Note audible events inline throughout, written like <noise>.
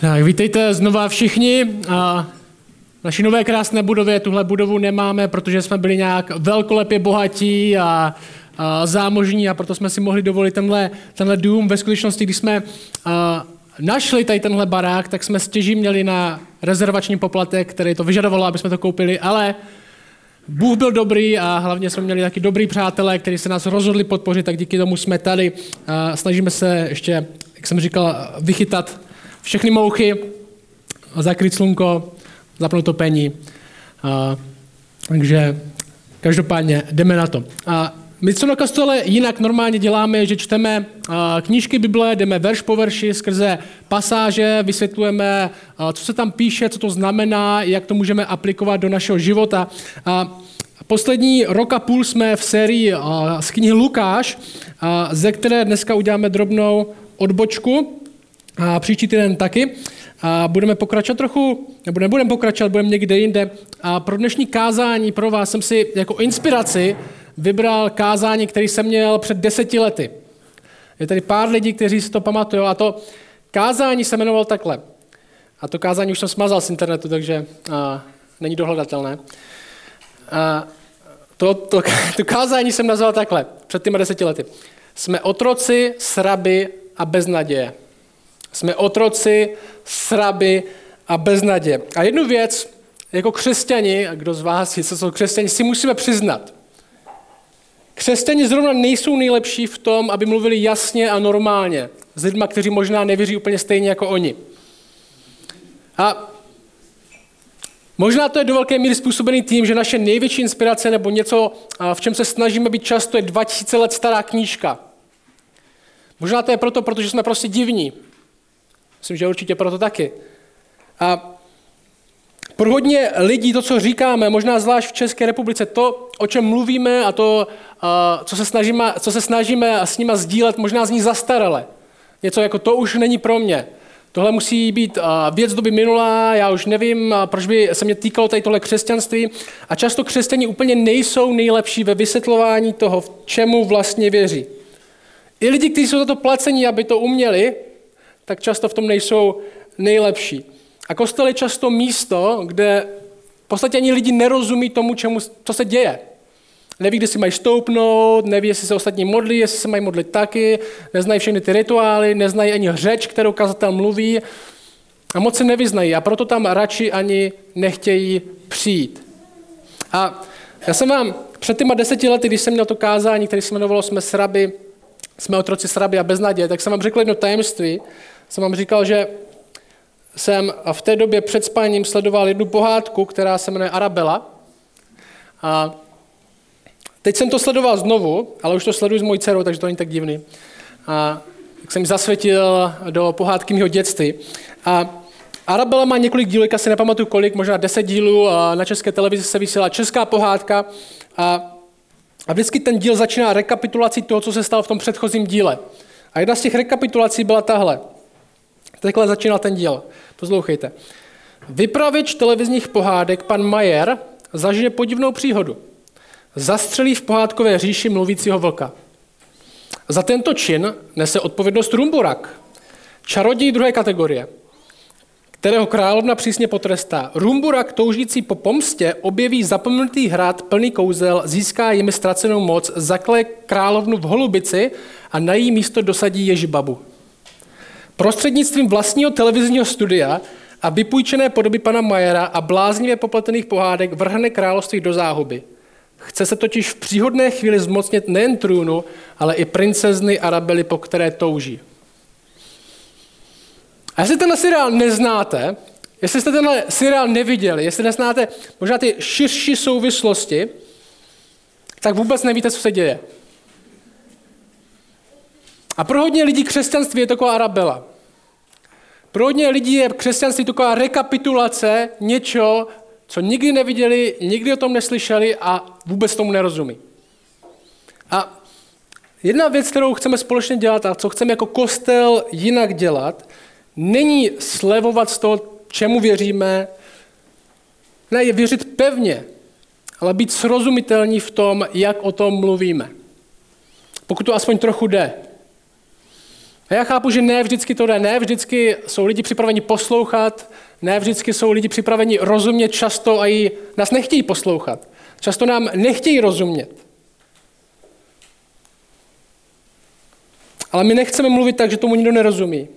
Tak, vítejte znova všichni. A v naší nové krásné budově tuhle budovu nemáme, protože jsme byli nějak velkolepě bohatí a, a zámožní a proto jsme si mohli dovolit tenhle, tenhle dům. Ve skutečnosti, když jsme a, našli tady tenhle barák, tak jsme stěží měli na rezervační poplatek, který to vyžadovalo, aby jsme to koupili, ale Bůh byl dobrý a hlavně jsme měli taky dobrý přátelé, kteří se nás rozhodli podpořit, tak díky tomu jsme tady. A snažíme se ještě, jak jsem říkal, vychytat všechny mouchy, zakryt slunko, zapnout topení. A, takže každopádně jdeme na to. A my co na kostele jinak normálně děláme, že čteme knížky Bible, jdeme verš po verši skrze pasáže, vysvětlujeme, co se tam píše, co to znamená, jak to můžeme aplikovat do našeho života. A poslední rok a půl jsme v sérii z knihy Lukáš, ze které dneska uděláme drobnou odbočku. A příští týden taky. A budeme pokračovat trochu, nebo nebudeme pokračovat, budeme někde jinde. A pro dnešní kázání pro vás jsem si jako inspiraci vybral kázání, který jsem měl před deseti lety. Je tady pár lidí, kteří si to pamatují. A to kázání se jmenovalo takhle. A to kázání už jsem smazal z internetu, takže a, není dohledatelné. A, to, to, <laughs> to kázání jsem nazval takhle, před těmi deseti lety. Jsme otroci, sraby a beznaděje. Jsme otroci, sraby a beznadě. A jednu věc, jako křesťani, a kdo z vás, co jsou křesťani, si musíme přiznat. Křesťani zrovna nejsou nejlepší v tom, aby mluvili jasně a normálně s lidmi, kteří možná nevěří úplně stejně jako oni. A možná to je do velké míry způsobený tím, že naše největší inspirace nebo něco, v čem se snažíme být často, je 2000 let stará knížka. Možná to je proto, protože jsme prostě divní. Myslím, že určitě proto taky. A pro hodně lidí to, co říkáme, možná zvlášť v České republice, to, o čem mluvíme a to, co se snažíme, co se snažíme s nima sdílet, možná zní zastarale. Něco jako to už není pro mě. Tohle musí být věc doby minulá, já už nevím, proč by se mě týkalo tady tohle křesťanství. A často křesťani úplně nejsou nejlepší ve vysvětlování toho, v čemu vlastně věří. I lidi, kteří jsou za to placení, aby to uměli, tak často v tom nejsou nejlepší. A kostel je často místo, kde v podstatě ani lidi nerozumí tomu, čemu, co se děje. Neví, kde si mají stoupnout, neví, jestli se ostatní modlí, jestli se mají modlit taky, neznají všechny ty rituály, neznají ani řeč, kterou kazatel mluví a moc se nevyznají a proto tam radši ani nechtějí přijít. A já jsem vám před těma deseti lety, když jsem měl to kázání, které se jmenovalo Jsme sraby, jsme otroci sraby a beznaděje, tak jsem vám řekl jedno tajemství, jsem vám říkal, že jsem v té době před spáním sledoval jednu pohádku, která se jmenuje Arabela. A teď jsem to sledoval znovu, ale už to sleduji s mojí dcerou, takže to není tak divný. A tak jsem zasvětil do pohádky mého dětství. A Arabela má několik dílů, asi nepamatuju kolik, možná deset dílů. A na české televizi se vysílá česká pohádka. A, a vždycky ten díl začíná rekapitulací toho, co se stalo v tom předchozím díle. A jedna z těch rekapitulací byla tahle. Takhle začínal ten díl. Poslouchejte. Vypravěč televizních pohádek pan Majer zažije podivnou příhodu. Zastřelí v pohádkové říši mluvícího vlka. Za tento čin nese odpovědnost Rumburak, čaroděj druhé kategorie, kterého královna přísně potrestá. Rumburak, toužící po pomstě, objeví zapomenutý hrad plný kouzel, získá jimi ztracenou moc, zakle královnu v holubici a na její místo dosadí Ježibabu. Prostřednictvím vlastního televizního studia a vypůjčené podoby pana Majera a bláznivě popletených pohádek vrhne království do záhuby. Chce se totiž v příhodné chvíli zmocnit nejen trůnu, ale i princezny Arabely, po které touží. A jestli tenhle seriál neznáte, jestli jste tenhle seriál neviděli, jestli neznáte možná ty širší souvislosti, tak vůbec nevíte, co se děje. A pro hodně lidí křesťanství je taková Arabela. Pro hodně lidí je křesťanství taková rekapitulace něčeho, co nikdy neviděli, nikdy o tom neslyšeli a vůbec tomu nerozumí. A jedna věc, kterou chceme společně dělat a co chceme jako kostel jinak dělat, není slevovat z toho, čemu věříme, ne, je věřit pevně, ale být srozumitelní v tom, jak o tom mluvíme. Pokud to aspoň trochu jde. A já chápu, že ne vždycky to jde, ne vždycky jsou lidi připraveni poslouchat, ne vždycky jsou lidi připraveni rozumět často a i nás nechtějí poslouchat. Často nám nechtějí rozumět. Ale my nechceme mluvit tak, že tomu nikdo nerozumí.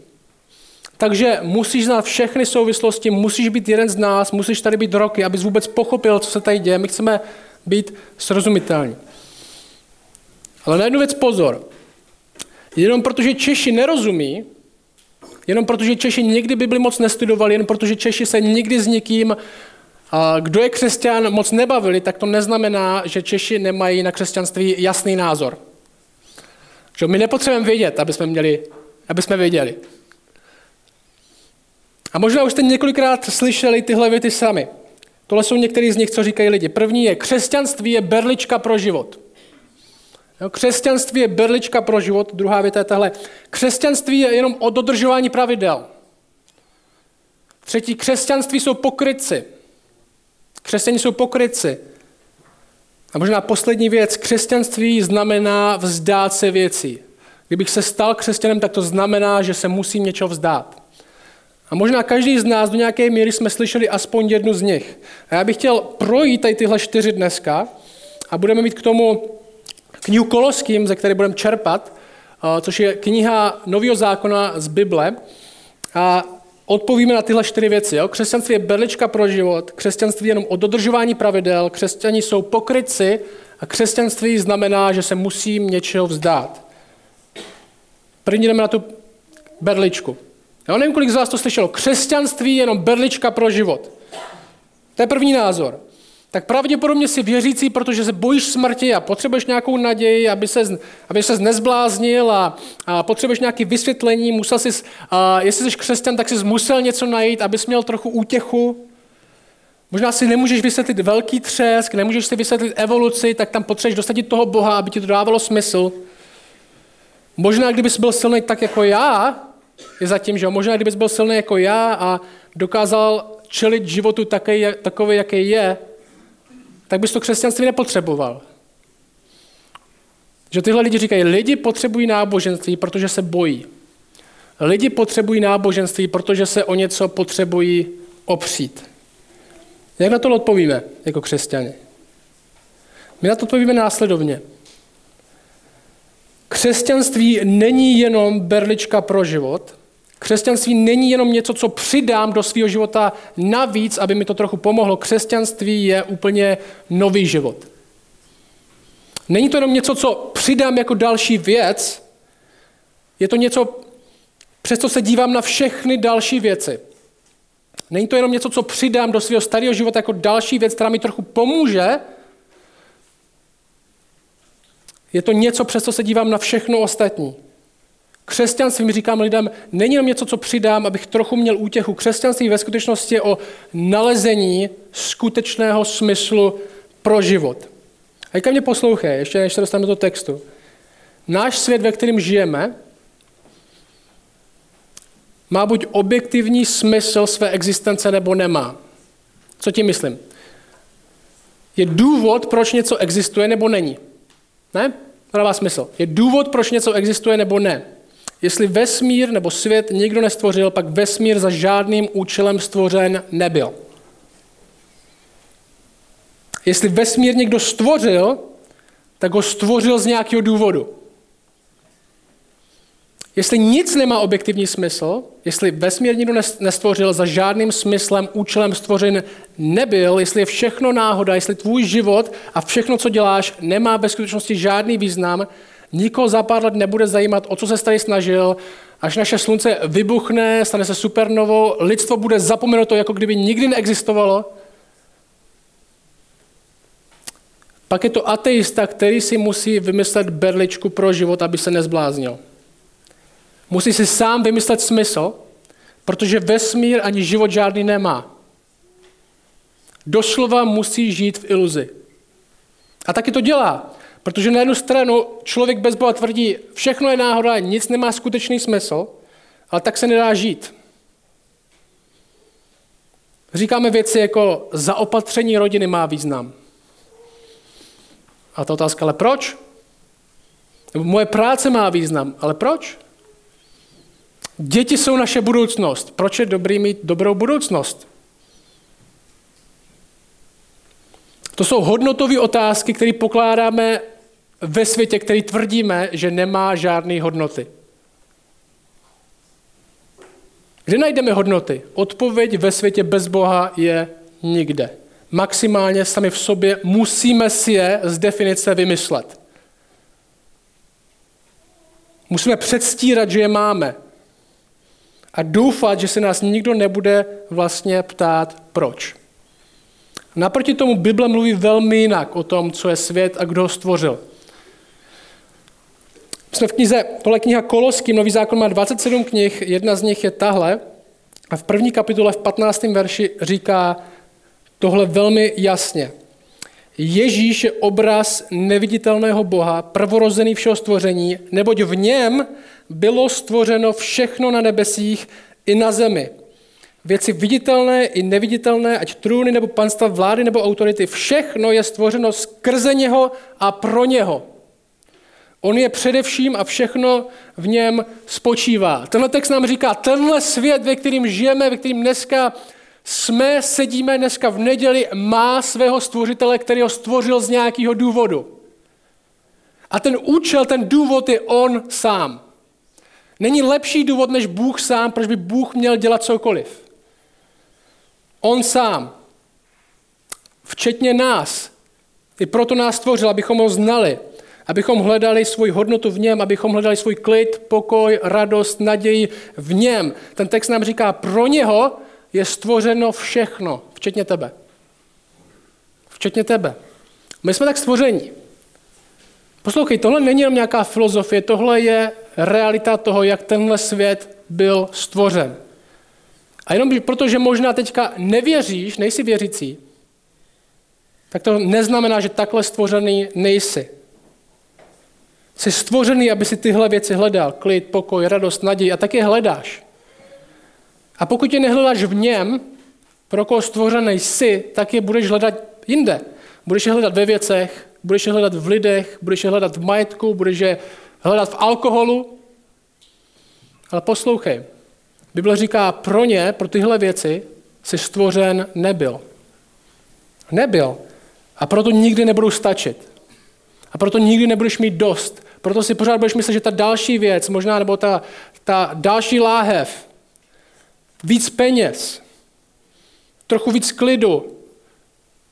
Takže musíš znát všechny souvislosti, musíš být jeden z nás, musíš tady být roky, abys vůbec pochopil, co se tady děje. My chceme být srozumitelní. Ale na jednu věc pozor. Jenom protože Češi nerozumí, jenom protože Češi někdy Bibli moc nestudovali, jen protože Češi se nikdy s nikým, kdo je křesťan, moc nebavili, tak to neznamená, že Češi nemají na křesťanství jasný názor. Že my nepotřebujeme vědět, aby jsme, měli, aby jsme věděli. A možná už jste několikrát slyšeli tyhle věty sami. Tohle jsou některý z nich, co říkají lidi. První je, křesťanství je berlička pro život. Jo, křesťanství je berlička pro život. Druhá věta je tahle. Křesťanství je jenom o dodržování pravidel. Třetí, křesťanství jsou pokryci. Křesťaní jsou pokryci. A možná poslední věc, křesťanství znamená vzdát se věcí. Kdybych se stal křesťanem, tak to znamená, že se musím něčeho vzdát. A možná každý z nás do nějaké míry jsme slyšeli aspoň jednu z nich. A já bych chtěl projít tady tyhle čtyři dneska a budeme mít k tomu knihu Koloským, ze které budeme čerpat, což je kniha Nového zákona z Bible. A odpovíme na tyhle čtyři věci. Jo? Křesťanství je berlička pro život, křesťanství je jenom o dodržování pravidel, křesťani jsou pokryci a křesťanství znamená, že se musím něčeho vzdát. První jdeme na tu berličku. Jo, nevím, kolik z vás to slyšelo. Křesťanství je jenom berlička pro život. To je první názor. Tak pravděpodobně si věřící, protože se bojíš smrti a potřebuješ nějakou naději, aby se, aby se nezbláznil a, a potřebuješ nějaké vysvětlení, musel jsi, a jestli jsi křesťan, tak jsi musel něco najít, abys měl trochu útěchu. Možná si nemůžeš vysvětlit velký třesk, nemůžeš si vysvětlit evoluci, tak tam potřebuješ dostat toho Boha, aby ti to dávalo smysl. Možná, kdybys byl silný tak jako já, je zatím, že možná kdybys byl silný jako já a dokázal čelit životu také, takový, jaký je, tak bys to křesťanství nepotřeboval. Že tyhle lidi říkají, lidi potřebují náboženství, protože se bojí. Lidi potřebují náboženství, protože se o něco potřebují opřít. Jak na to odpovíme jako křesťani? My na to odpovíme následovně. Křesťanství není jenom berlička pro život. Křesťanství není jenom něco, co přidám do svého života navíc, aby mi to trochu pomohlo. Křesťanství je úplně nový život. Není to jenom něco, co přidám jako další věc, je to něco, přes co se dívám na všechny další věci. Není to jenom něco, co přidám do svého starého života jako další věc, která mi trochu pomůže, je to něco, přes co se dívám na všechno ostatní. Křesťanství, mi říkám lidem, není jenom něco, co přidám, abych trochu měl útěchu. Křesťanství ve skutečnosti je o nalezení skutečného smyslu pro život. A teďka mě poslouchej, ještě než se dostaneme do textu. Náš svět, ve kterém žijeme, má buď objektivní smysl své existence, nebo nemá. Co tím myslím? Je důvod, proč něco existuje, nebo není. Ne? To dává smysl. Je důvod, proč něco existuje nebo ne. Jestli vesmír nebo svět nikdo nestvořil, pak vesmír za žádným účelem stvořen nebyl. Jestli vesmír někdo stvořil, tak ho stvořil z nějakého důvodu. Jestli nic nemá objektivní smysl, jestli vesmír nikdo nestvořil za žádným smyslem, účelem stvořen nebyl, jestli je všechno náhoda, jestli tvůj život a všechno, co děláš, nemá ve skutečnosti žádný význam, nikoho za pár let nebude zajímat, o co se tady snažil, až naše slunce vybuchne, stane se supernovou, lidstvo bude zapomenuto, jako kdyby nikdy neexistovalo, pak je to ateista, který si musí vymyslet berličku pro život, aby se nezbláznil. Musí si sám vymyslet smysl, protože vesmír ani život žádný nemá. Doslova musí žít v iluzi. A taky to dělá. Protože na jednu stranu člověk bez Boha tvrdí, všechno je náhoda, nic nemá skutečný smysl, ale tak se nedá žít. Říkáme věci jako zaopatření rodiny má význam. A ta otázka, ale proč? Nebo moje práce má význam, ale proč? Děti jsou naše budoucnost. Proč je dobrý mít dobrou budoucnost? To jsou hodnotové otázky, které pokládáme ve světě, který tvrdíme, že nemá žádné hodnoty. Kde najdeme hodnoty? Odpověď ve světě bez Boha je nikde. Maximálně sami v sobě musíme si je z definice vymyslet. Musíme předstírat, že je máme. A doufat, že se nás nikdo nebude vlastně ptát, proč. Naproti tomu Bible mluví velmi jinak o tom, co je svět a kdo ho stvořil. Jsme v knize, tohle kniha Koloským, Nový zákon má 27 knih, jedna z nich je tahle. A v první kapitole v 15. verši říká tohle velmi jasně. Ježíš je obraz neviditelného Boha, prvorozený všeho stvoření, neboť v něm bylo stvořeno všechno na nebesích i na zemi. Věci viditelné i neviditelné, ať trůny nebo panstva, vlády nebo autority, všechno je stvořeno skrze něho a pro něho. On je především a všechno v něm spočívá. Tenhle text nám říká, tenhle svět, ve kterým žijeme, ve kterým dneska jsme, sedíme dneska v neděli, má svého stvořitele, který ho stvořil z nějakého důvodu. A ten účel, ten důvod je on sám. Není lepší důvod než Bůh sám, proč by Bůh měl dělat cokoliv. On sám, včetně nás, i proto nás stvořil, abychom ho znali, abychom hledali svou hodnotu v něm, abychom hledali svůj klid, pokoj, radost, naději v něm. Ten text nám říká, pro něho je stvořeno všechno, včetně tebe. Včetně tebe. My jsme tak stvoření. Poslouchej, tohle není jenom nějaká filozofie, tohle je realita toho, jak tenhle svět byl stvořen. A jenom protože možná teďka nevěříš, nejsi věřící, tak to neznamená, že takhle stvořený nejsi. Jsi stvořený, aby si tyhle věci hledal. Klid, pokoj, radost, naději a tak je hledáš. A pokud je nehledáš v něm, pro koho stvořený jsi, tak je budeš hledat jinde. Budeš je hledat ve věcech, budeš je hledat v lidech, budeš je hledat v majetku, budeš je hledat v alkoholu. Ale poslouchej, Bible říká, pro ně, pro tyhle věci, si stvořen nebyl. Nebyl. A proto nikdy nebudou stačit. A proto nikdy nebudeš mít dost. Proto si pořád budeš myslet, že ta další věc, možná nebo ta, ta další láhev, víc peněz, trochu víc klidu,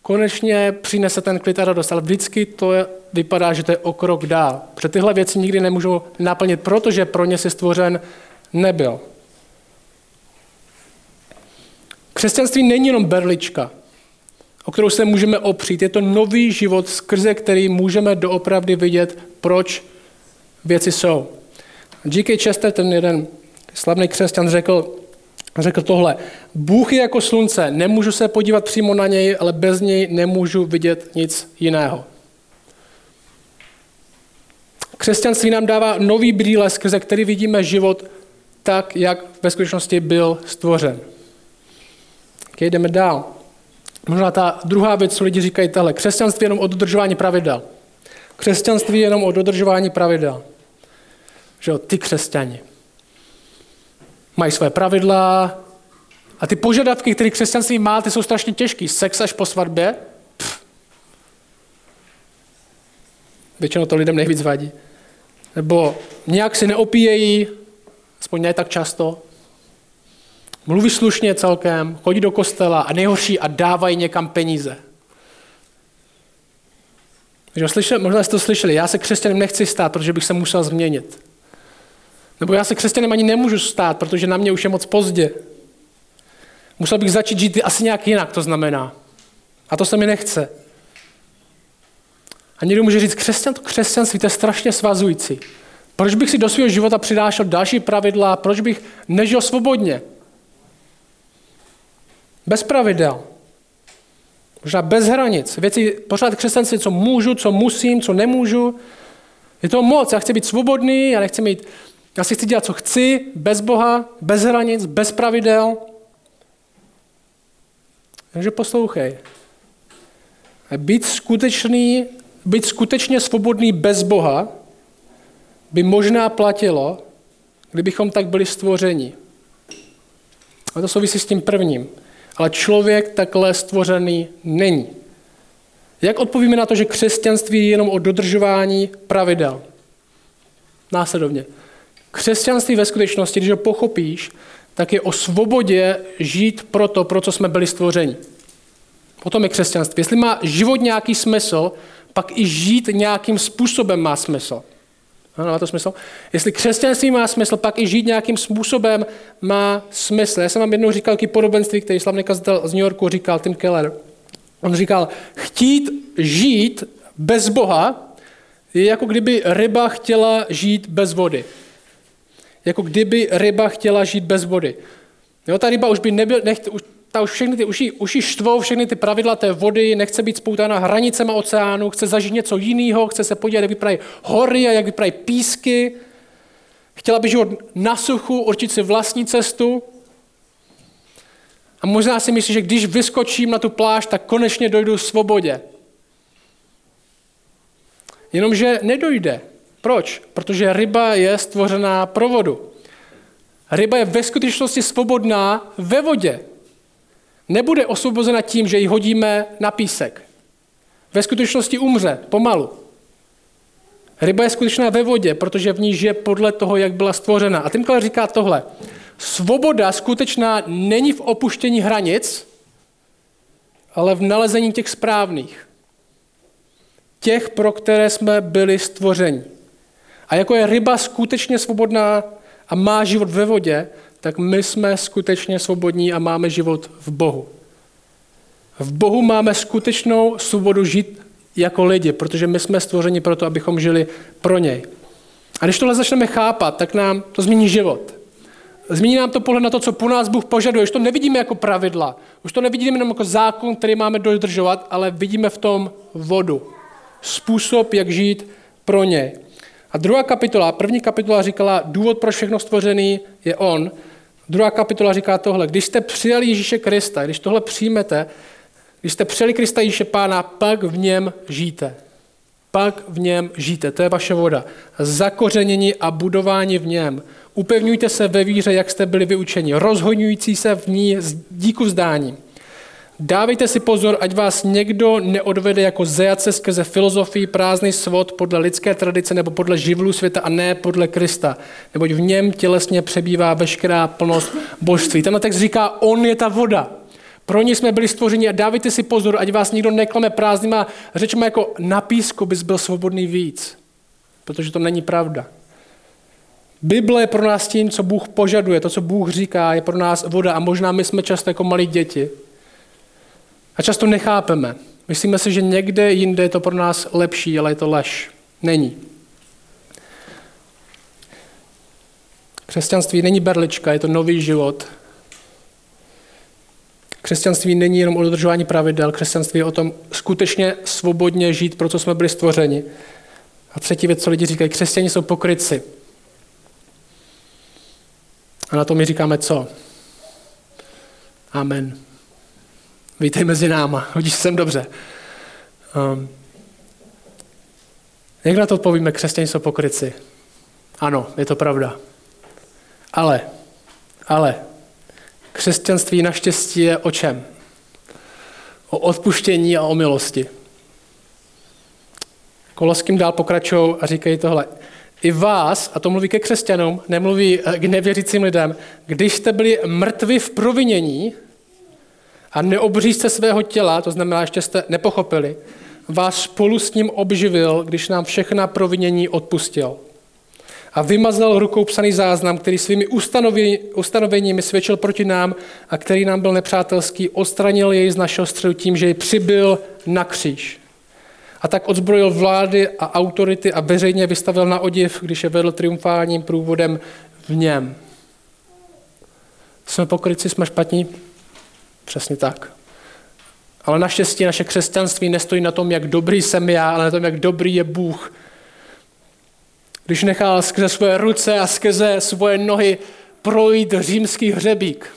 konečně přinese ten klid a radost, ale vždycky to je, vypadá, že to je o krok dál. Protože tyhle věci nikdy nemůžou naplnit, protože pro ně si stvořen nebyl. Křesťanství není jenom berlička, o kterou se můžeme opřít. Je to nový život, skrze který můžeme doopravdy vidět, proč věci jsou. G.K. Chester, ten jeden slavný křesťan, řekl, řekl tohle. Bůh je jako slunce, nemůžu se podívat přímo na něj, ale bez něj nemůžu vidět nic jiného. Křesťanství nám dává nový brýle, skrze který vidíme život tak, jak ve skutečnosti byl stvořen. Okay, jdeme dál. Možná ta druhá věc, co lidi říkají tahle. Křesťanství je jenom o dodržování pravidel. Křesťanství je jenom o dodržování pravidel. Že jo, ty křesťani mají své pravidla a ty požadavky, které křesťanství má, ty jsou strašně těžký. Sex až po svatbě, pff. většinou to lidem nejvíc vadí. Nebo nějak si neopíjejí, aspoň ne tak často, mluví slušně celkem, chodí do kostela a nejhorší a dávají někam peníze. Takže slyšeli, možná jste to slyšeli, já se křesťanem nechci stát, protože bych se musel změnit. Nebo já se křesťanem ani nemůžu stát, protože na mě už je moc pozdě. Musel bych začít žít asi nějak jinak, to znamená. A to se mi nechce. A někdo může říct, křesťan, to křesťanství, to je strašně svazující. Proč bych si do svého života přidášel další pravidla, proč bych nežil svobodně? Bez pravidel. Možná bez hranic. Věci pořád křesťanství, co můžu, co musím, co nemůžu. Je to moc. Já chci být svobodný, já nechci mít, já si chci dělat, co chci, bez Boha, bez hranic, bez pravidel. Takže poslouchej. Být skutečný, být skutečně svobodný bez Boha by možná platilo, kdybychom tak byli stvořeni. A to souvisí s tím prvním. Ale člověk takhle stvořený není. Jak odpovíme na to, že křesťanství je jenom o dodržování pravidel? Následovně. Křesťanství ve skutečnosti, když ho pochopíš, tak je o svobodě žít pro to, pro co jsme byli stvořeni. Potom je křesťanství. Jestli má život nějaký smysl, pak i žít nějakým způsobem má smysl. Ano, má to smysl? Jestli křesťanství má smysl, pak i žít nějakým způsobem má smysl. Já jsem vám jednou říkal taky podobenství, který slavný kazatel z New Yorku říkal, Tim Keller. On říkal, chtít žít bez Boha je jako kdyby ryba chtěla žít bez vody. Jako kdyby ryba chtěla žít bez vody. Jo, ta ryba už by nebyl, nech, už, ta už všechny ty uši, uši štvou, všechny ty pravidla té vody, nechce být spoutána hranicema oceánu, chce zažít něco jiného, chce se podívat, jak vypadají hory a jak vypadají písky. Chtěla by život na suchu, určit si vlastní cestu. A možná si myslíš, že když vyskočím na tu pláž, tak konečně dojdu svobodě. Jenomže nedojde. Proč? Protože ryba je stvořená pro vodu. Ryba je ve skutečnosti svobodná ve vodě. Nebude osvobozena tím, že ji hodíme na písek. Ve skutečnosti umře, pomalu. Ryba je skutečná ve vodě, protože v ní žije podle toho, jak byla stvořena. A Timkler říká tohle. Svoboda skutečná není v opuštění hranic, ale v nalezení těch správných. Těch, pro které jsme byli stvořeni. A jako je ryba skutečně svobodná a má život ve vodě, tak my jsme skutečně svobodní a máme život v Bohu. V Bohu máme skutečnou svobodu žít jako lidi, protože my jsme stvořeni proto, abychom žili pro něj. A když tohle začneme chápat, tak nám to změní život. Změní nám to pohled na to, co po nás Bůh požaduje. Už to nevidíme jako pravidla. Už to nevidíme jenom jako zákon, který máme dodržovat, ale vidíme v tom vodu. Způsob, jak žít pro něj. A druhá kapitola, první kapitola říkala, důvod pro všechno stvořený je on. Druhá kapitola říká tohle, když jste přijali Ježíše Krista, když tohle přijmete, když jste přijali Krista Ježíše Pána, pak v něm žijte. Pak v něm žijte, to je vaše voda. Zakořenění a budování v něm. Upevňujte se ve víře, jak jste byli vyučeni, rozhodňující se v ní díku vzdání. Dávejte si pozor, ať vás někdo neodvede jako zajace skrze filozofii prázdný svod podle lidské tradice nebo podle živlů světa a ne podle Krista, neboť v něm tělesně přebývá veškerá plnost božství. Tenhle text říká, on je ta voda. Pro ní jsme byli stvořeni a dávejte si pozor, ať vás nikdo neklame prázdnýma řečma jako na písku bys byl svobodný víc. Protože to není pravda. Bible je pro nás tím, co Bůh požaduje, to, co Bůh říká, je pro nás voda a možná my jsme často jako malí děti, a často nechápeme. Myslíme si, že někde jinde je to pro nás lepší, ale je to lež. Není. Křesťanství není berlička, je to nový život. Křesťanství není jenom o dodržování pravidel, křesťanství je o tom skutečně svobodně žít, pro co jsme byli stvořeni. A třetí věc, co lidi říkají, křesťani jsou pokryci. A na to my říkáme co? Amen. Vítej mezi náma, hodíš sem dobře. Um, jak na to odpovíme, křesťané jsou pokryci? Ano, je to pravda. Ale, ale, křesťanství naštěstí je o čem? O odpuštění a o milosti. Koloským dál pokračují a říkají tohle. I vás, a to mluví ke křesťanům, nemluví k nevěřícím lidem, když jste byli mrtvi v provinění, a neobřízce svého těla, to znamená, ještě jste nepochopili, vás spolu s ním obživil, když nám všechna provinění odpustil. A vymazal rukou psaný záznam, který svými ustanoveními svědčil proti nám a který nám byl nepřátelský, odstranil jej z našeho středu tím, že jej přibyl na kříž. A tak odzbrojil vlády a autority a veřejně vystavil na odiv, když je vedl triumfálním průvodem v něm. Jsme pokryci, jsme špatní, Přesně tak. Ale naštěstí naše křesťanství nestojí na tom, jak dobrý jsem já, ale na tom, jak dobrý je Bůh. Když nechal skrze svoje ruce a skrze svoje nohy projít římský hřebík.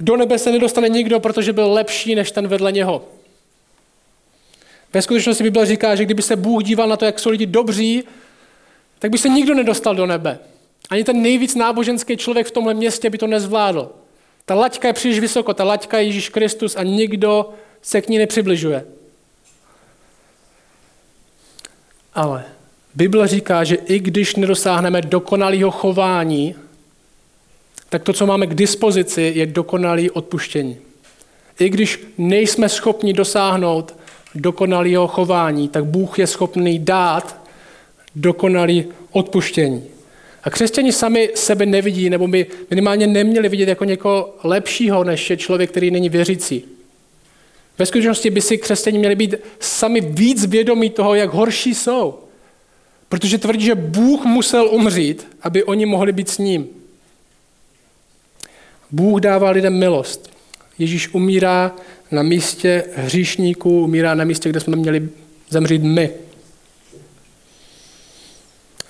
Do nebe se nedostane nikdo, protože byl lepší než ten vedle něho. Ve skutečnosti Bible říká, že kdyby se Bůh díval na to, jak jsou lidi dobří, tak by se nikdo nedostal do nebe. Ani ten nejvíc náboženský člověk v tomhle městě by to nezvládl. Ta laťka je příliš vysoko, ta laťka je Ježíš Kristus a nikdo se k ní nepřibližuje. Ale Bible říká, že i když nedosáhneme dokonalého chování, tak to, co máme k dispozici, je dokonalý odpuštění. I když nejsme schopni dosáhnout dokonalého chování, tak Bůh je schopný dát dokonalý odpuštění. A křesťani sami sebe nevidí, nebo by minimálně neměli vidět jako někoho lepšího, než je člověk, který není věřící. Ve skutečnosti by si křesťani měli být sami víc vědomí toho, jak horší jsou. Protože tvrdí, že Bůh musel umřít, aby oni mohli být s ním. Bůh dává lidem milost. Ježíš umírá na místě hříšníků, umírá na místě, kde jsme měli zemřít my.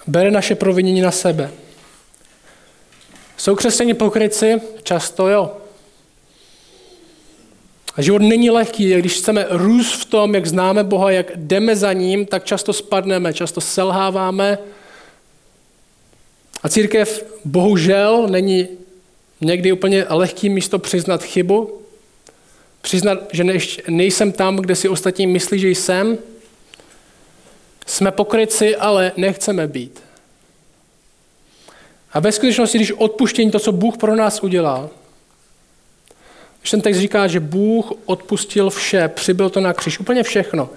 Bere naše provinění na sebe. Jsou křesťani pokryci? Často jo. A život není lehký, když chceme růst v tom, jak známe Boha, jak jdeme za ním, tak často spadneme, často selháváme. A církev bohužel není někdy úplně lehký místo přiznat chybu, přiznat, že nejsem tam, kde si ostatní myslí, že jsem. Jsme pokryci, ale nechceme být. A ve skutečnosti, když odpuštění, to, co Bůh pro nás udělal, když ten text říká, že Bůh odpustil vše, přibyl to na kříž, úplně všechno.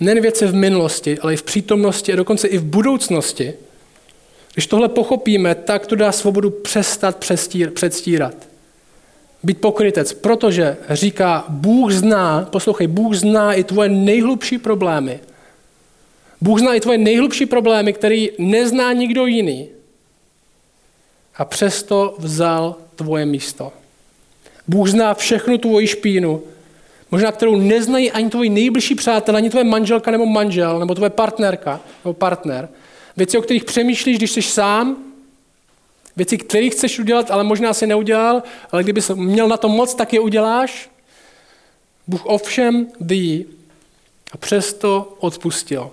Nejen věci v minulosti, ale i v přítomnosti a dokonce i v budoucnosti. Když tohle pochopíme, tak to dá svobodu přestat předstírat. Být pokrytec, protože říká, Bůh zná, poslouchej, Bůh zná i tvoje nejhlubší problémy. Bůh zná i tvoje nejhlubší problémy, který nezná nikdo jiný. A přesto vzal tvoje místo. Bůh zná všechnu tvoji špínu, možná kterou neznají ani tvoji nejbližší přátelé, ani tvoje manželka nebo manžel, nebo tvoje partnerka nebo partner. Věci, o kterých přemýšlíš, když jsi sám, věci, které chceš udělat, ale možná si neudělal, ale kdyby jsi měl na to moc, tak je uděláš. Bůh ovšem ví a přesto odpustil.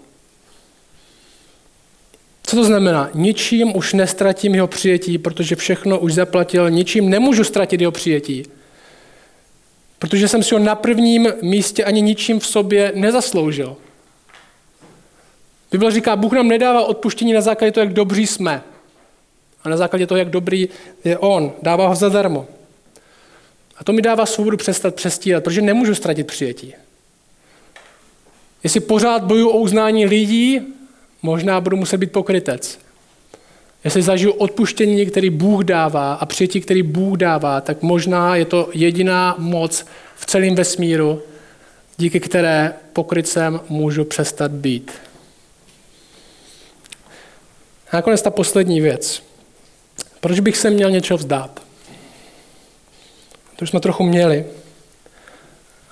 Co to znamená? Ničím už nestratím jeho přijetí, protože všechno už zaplatil, ničím nemůžu ztratit jeho přijetí. Protože jsem si ho na prvním místě ani ničím v sobě nezasloužil. Bible říká, Bůh nám nedává odpuštění na základě toho, jak dobří jsme. A na základě toho, jak dobrý je On. Dává ho zadarmo. A to mi dává svobodu přestat přestírat, protože nemůžu ztratit přijetí. Jestli pořád boju o uznání lidí, možná budu muset být pokrytec. Jestli zažiju odpuštění, který Bůh dává a přijetí, který Bůh dává, tak možná je to jediná moc v celém vesmíru, díky které pokrycem můžu přestat být. A nakonec ta poslední věc. Proč bych se měl něčeho vzdát? To už jsme trochu měli.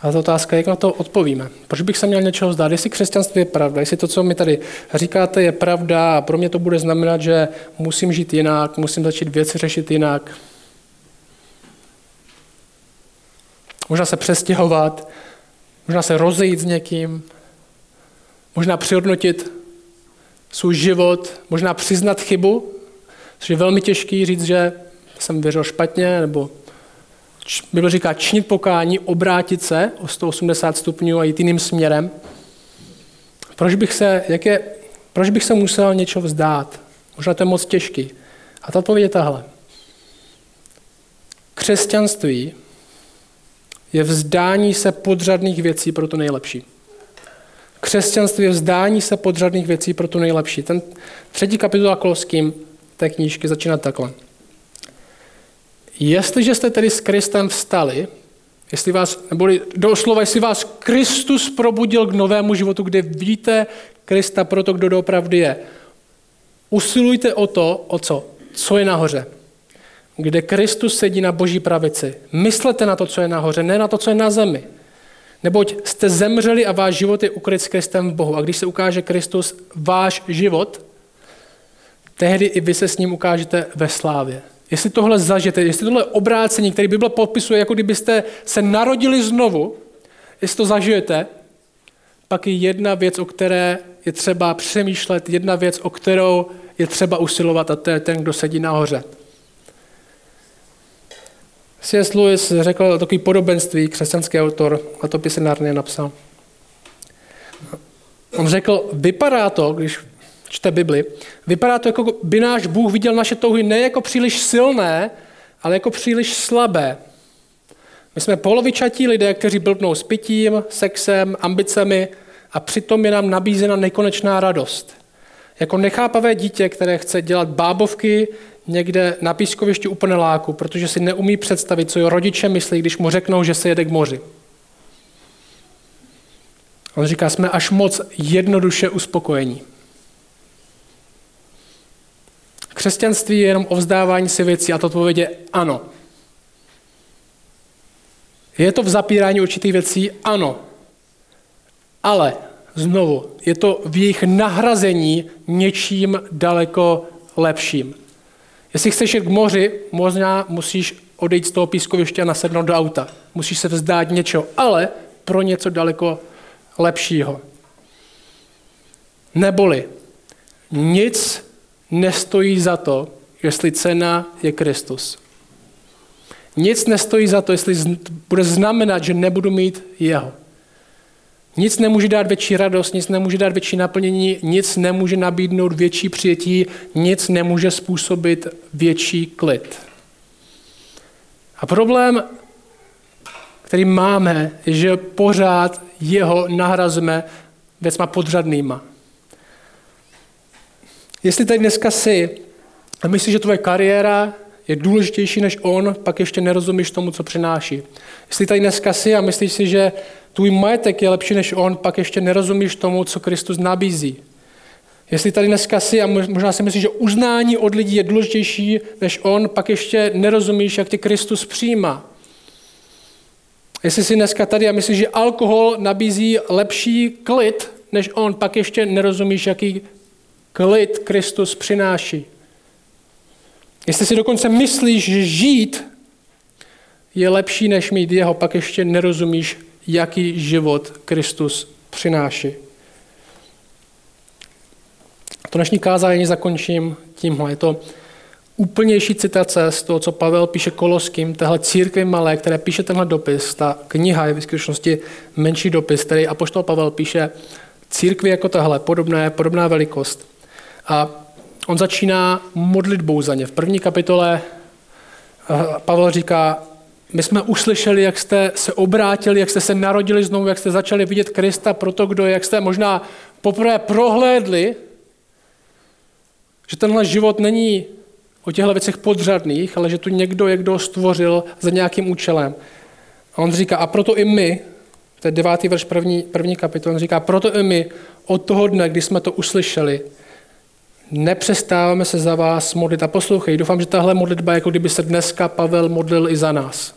A ta otázka, jak na to odpovíme. Proč bych se měl něčeho vzdát? Jestli křesťanství je pravda, jestli to, co mi tady říkáte, je pravda a pro mě to bude znamenat, že musím žít jinak, musím začít věci řešit jinak. Možná se přestěhovat, možná se rozejít s někým, možná přihodnotit svůj život, možná přiznat chybu, což je velmi těžký říct, že jsem věřil špatně, nebo Bible říká činit pokání, obrátit se o 180 stupňů a jít jiným směrem. Proč bych se, jak je, proč bych se musel něco vzdát? Možná to je moc těžký. A ta odpověď je tahle. Křesťanství je vzdání se podřadných věcí pro to nejlepší. Křesťanství je vzdání se podřadných věcí pro to nejlepší. Ten třetí kapitola Koloským té knížky začíná takhle. Jestliže jste tedy s Kristem vstali, jestli vás, nebo doslova, jestli vás Kristus probudil k novému životu, kde víte Krista pro to, kdo doopravdy je, usilujte o to, o co? Co je nahoře. Kde Kristus sedí na boží pravici. Myslete na to, co je nahoře, ne na to, co je na zemi. Neboť jste zemřeli a váš život je ukryt s Kristem v Bohu. A když se ukáže Kristus, váš život, tehdy i vy se s ním ukážete ve slávě. Jestli tohle zažijete, jestli tohle obrácení, který Bible popisuje, jako kdybyste se narodili znovu, jestli to zažijete, pak je jedna věc, o které je třeba přemýšlet jedna věc, o kterou je třeba usilovat a to je ten, kdo sedí nahoře. C.S. Lewis řekl takový podobenství, křesťanský autor, a to Narnie napsal. On řekl, vypadá to, když čte Bibli, vypadá to, jako by náš Bůh viděl naše touhy ne jako příliš silné, ale jako příliš slabé. My jsme polovičatí lidé, kteří blbnou s pitím, sexem, ambicemi a přitom je nám nabízena nekonečná radost. Jako nechápavé dítě, které chce dělat bábovky někde na pískovišti u paneláku, protože si neumí představit, co jeho rodiče myslí, když mu řeknou, že se jede k moři. On říká, jsme až moc jednoduše uspokojení. Křesťanství je jenom o vzdávání si věcí a to odpověď je ano. Je to v zapírání určitých věcí? Ano. Ale znovu, je to v jejich nahrazení něčím daleko lepším. Jestli chceš jít k moři, možná musíš odejít z toho pískoviště a nasednout do auta. Musíš se vzdát něčeho, ale pro něco daleko lepšího. Neboli nic nestojí za to, jestli cena je Kristus. Nic nestojí za to, jestli bude znamenat, že nebudu mít jeho. Nic nemůže dát větší radost, nic nemůže dát větší naplnění, nic nemůže nabídnout větší přijetí, nic nemůže způsobit větší klid. A problém, který máme, je, že pořád jeho nahrazujeme věcma podřadnýma. Jestli tady dneska si a myslíš, že tvoje kariéra je důležitější než on, pak ještě nerozumíš tomu, co přináší. Jestli tady dneska si a myslíš si, že tvůj majetek je lepší než on, pak ještě nerozumíš tomu, co Kristus nabízí. Jestli tady dneska si a možná si myslíš, že uznání od lidí je důležitější než on, pak ještě nerozumíš, jak tě Kristus přijímá. Jestli jsi dneska tady a myslíš, že alkohol nabízí lepší klid než on, pak ještě nerozumíš, jaký klid Kristus přináší. Jestli si dokonce myslíš, že žít je lepší, než mít jeho, pak ještě nerozumíš, jaký život Kristus přináší. To dnešní kázání zakončím tímhle. Je to úplnější citace z toho, co Pavel píše Koloským, téhle církvi malé, které píše tenhle dopis. Ta kniha je v skutečnosti menší dopis, který apoštol Pavel píše církvi jako tahle, podobné, podobná velikost. A on začíná modlitbou za ně. V první kapitole eh, Pavel říká, my jsme uslyšeli, jak jste se obrátili, jak jste se narodili znovu, jak jste začali vidět Krista pro to, kdo je, jak jste možná poprvé prohlédli, že tenhle život není o těchto věcech podřadných, ale že tu někdo je, kdo stvořil za nějakým účelem. A on říká, a proto i my, to je devátý verš první, první kapitol, on říká, proto i my od toho dne, kdy jsme to uslyšeli, nepřestáváme se za vás modlit. A poslouchej, doufám, že tahle modlitba jako kdyby se dneska Pavel modlil i za nás.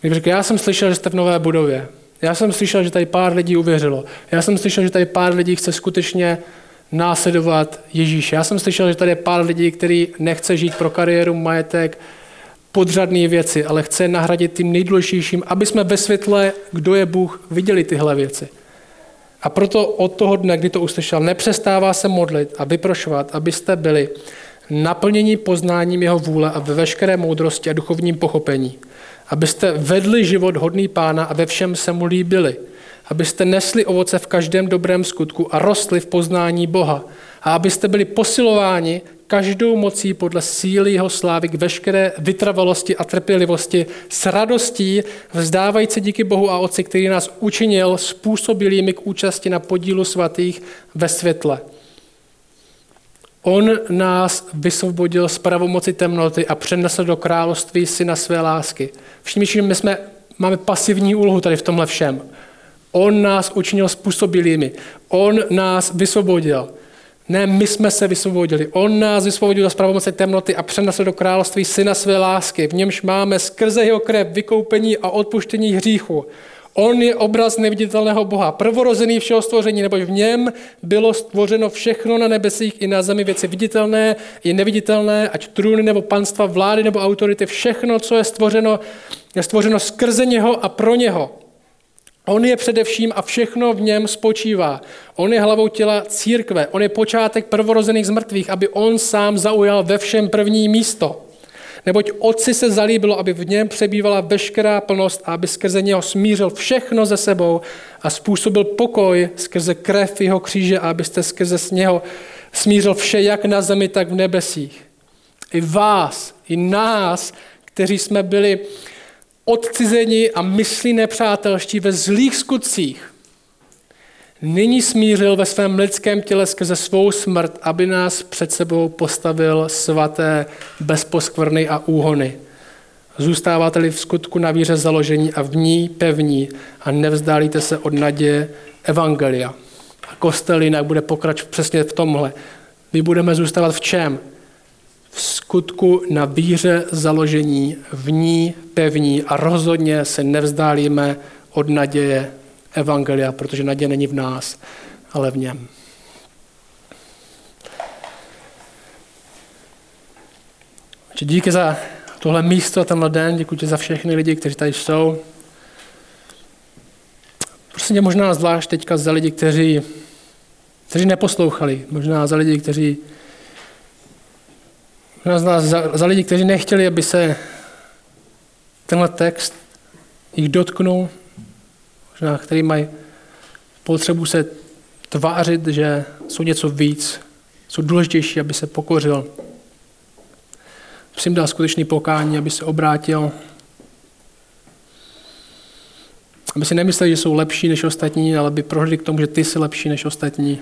Kdyby řekl, já jsem slyšel, že jste v nové budově. Já jsem slyšel, že tady pár lidí uvěřilo. Já jsem slyšel, že tady pár lidí chce skutečně následovat Ježíše. Já jsem slyšel, že tady je pár lidí, který nechce žít pro kariéru, majetek, podřadné věci, ale chce nahradit tím nejdůležitějším, aby jsme ve světle, kdo je Bůh, viděli tyhle věci. A proto od toho dne, kdy to uslyšel, nepřestává se modlit a vyprošovat, abyste byli naplnění poznáním jeho vůle a ve veškeré moudrosti a duchovním pochopení. Abyste vedli život hodný pána a ve všem se mu líbili. Abyste nesli ovoce v každém dobrém skutku a rostli v poznání Boha. A abyste byli posilováni každou mocí podle síly jeho slávy k veškeré vytrvalosti a trpělivosti s radostí vzdávající díky Bohu a Otci, který nás učinil způsobilými k účasti na podílu svatých ve světle. On nás vysvobodil z pravomoci temnoty a přenesl do království syna své lásky. Všimni, že my jsme, máme pasivní úlohu tady v tomhle všem. On nás učinil způsobilými. On nás vysvobodil. Ne, my jsme se vysvobodili. On nás vysvobodil z pravomoci temnoty a přenesl do království syna své lásky. V němž máme skrze jeho krev vykoupení a odpuštění hříchu. On je obraz neviditelného Boha, prvorozený všeho stvoření, nebo v něm bylo stvořeno všechno na nebesích i na zemi, věci viditelné i neviditelné, ať trůny nebo panstva, vlády nebo autority, všechno, co je stvořeno, je stvořeno skrze něho a pro něho. On je především a všechno v něm spočívá. On je hlavou těla církve. On je počátek prvorozených z mrtvých, aby on sám zaujal ve všem první místo. Neboť otci se zalíbilo, aby v něm přebývala veškerá plnost a aby skrze něho smířil všechno ze sebou a způsobil pokoj skrze krev jeho kříže a abyste skrze něho smířil vše jak na zemi, tak v nebesích. I vás, i nás, kteří jsme byli odcizeni a myslí nepřátelští ve zlých skutcích, nyní smířil ve svém lidském těle skrze svou smrt, aby nás před sebou postavil svaté, bezposkvrny a úhony. Zůstáváte-li v skutku na víře založení a v ní pevní a nevzdálíte se od naděje Evangelia. A kostel jinak bude pokračovat přesně v tomhle. My budeme zůstávat v čem? V skutku na víře založení, v ní pevní a rozhodně se nevzdálíme od naděje Evangelia, protože naděje není v nás, ale v něm. Díky za tohle místo, tenhle den, děkuji za všechny lidi, kteří tady jsou. Prosím tě možná zvlášť teďka za lidi, kteří, kteří neposlouchali, možná za lidi, kteří Z nás za, za lidi, kteří nechtěli, aby se tenhle text jich dotknul, možná který mají potřebu se tvářit, že jsou něco víc, jsou důležitější, aby se pokořil. Prosím dal skutečný pokání, aby se obrátil, aby si nemysleli, že jsou lepší než ostatní, ale aby prohli k tomu, že ty jsi lepší než ostatní.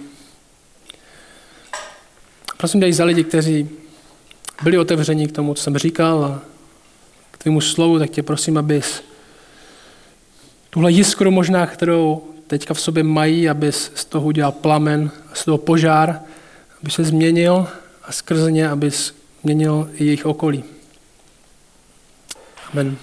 Prosím dej za lidi, kteří byli otevření k tomu, co jsem říkal a k tvému slovu, tak tě prosím, abys tuhle jiskru možná, kterou teďka v sobě mají, abys z toho udělal plamen, z toho požár, aby se změnil a skrze ně, abys změnil i jejich okolí. Amen.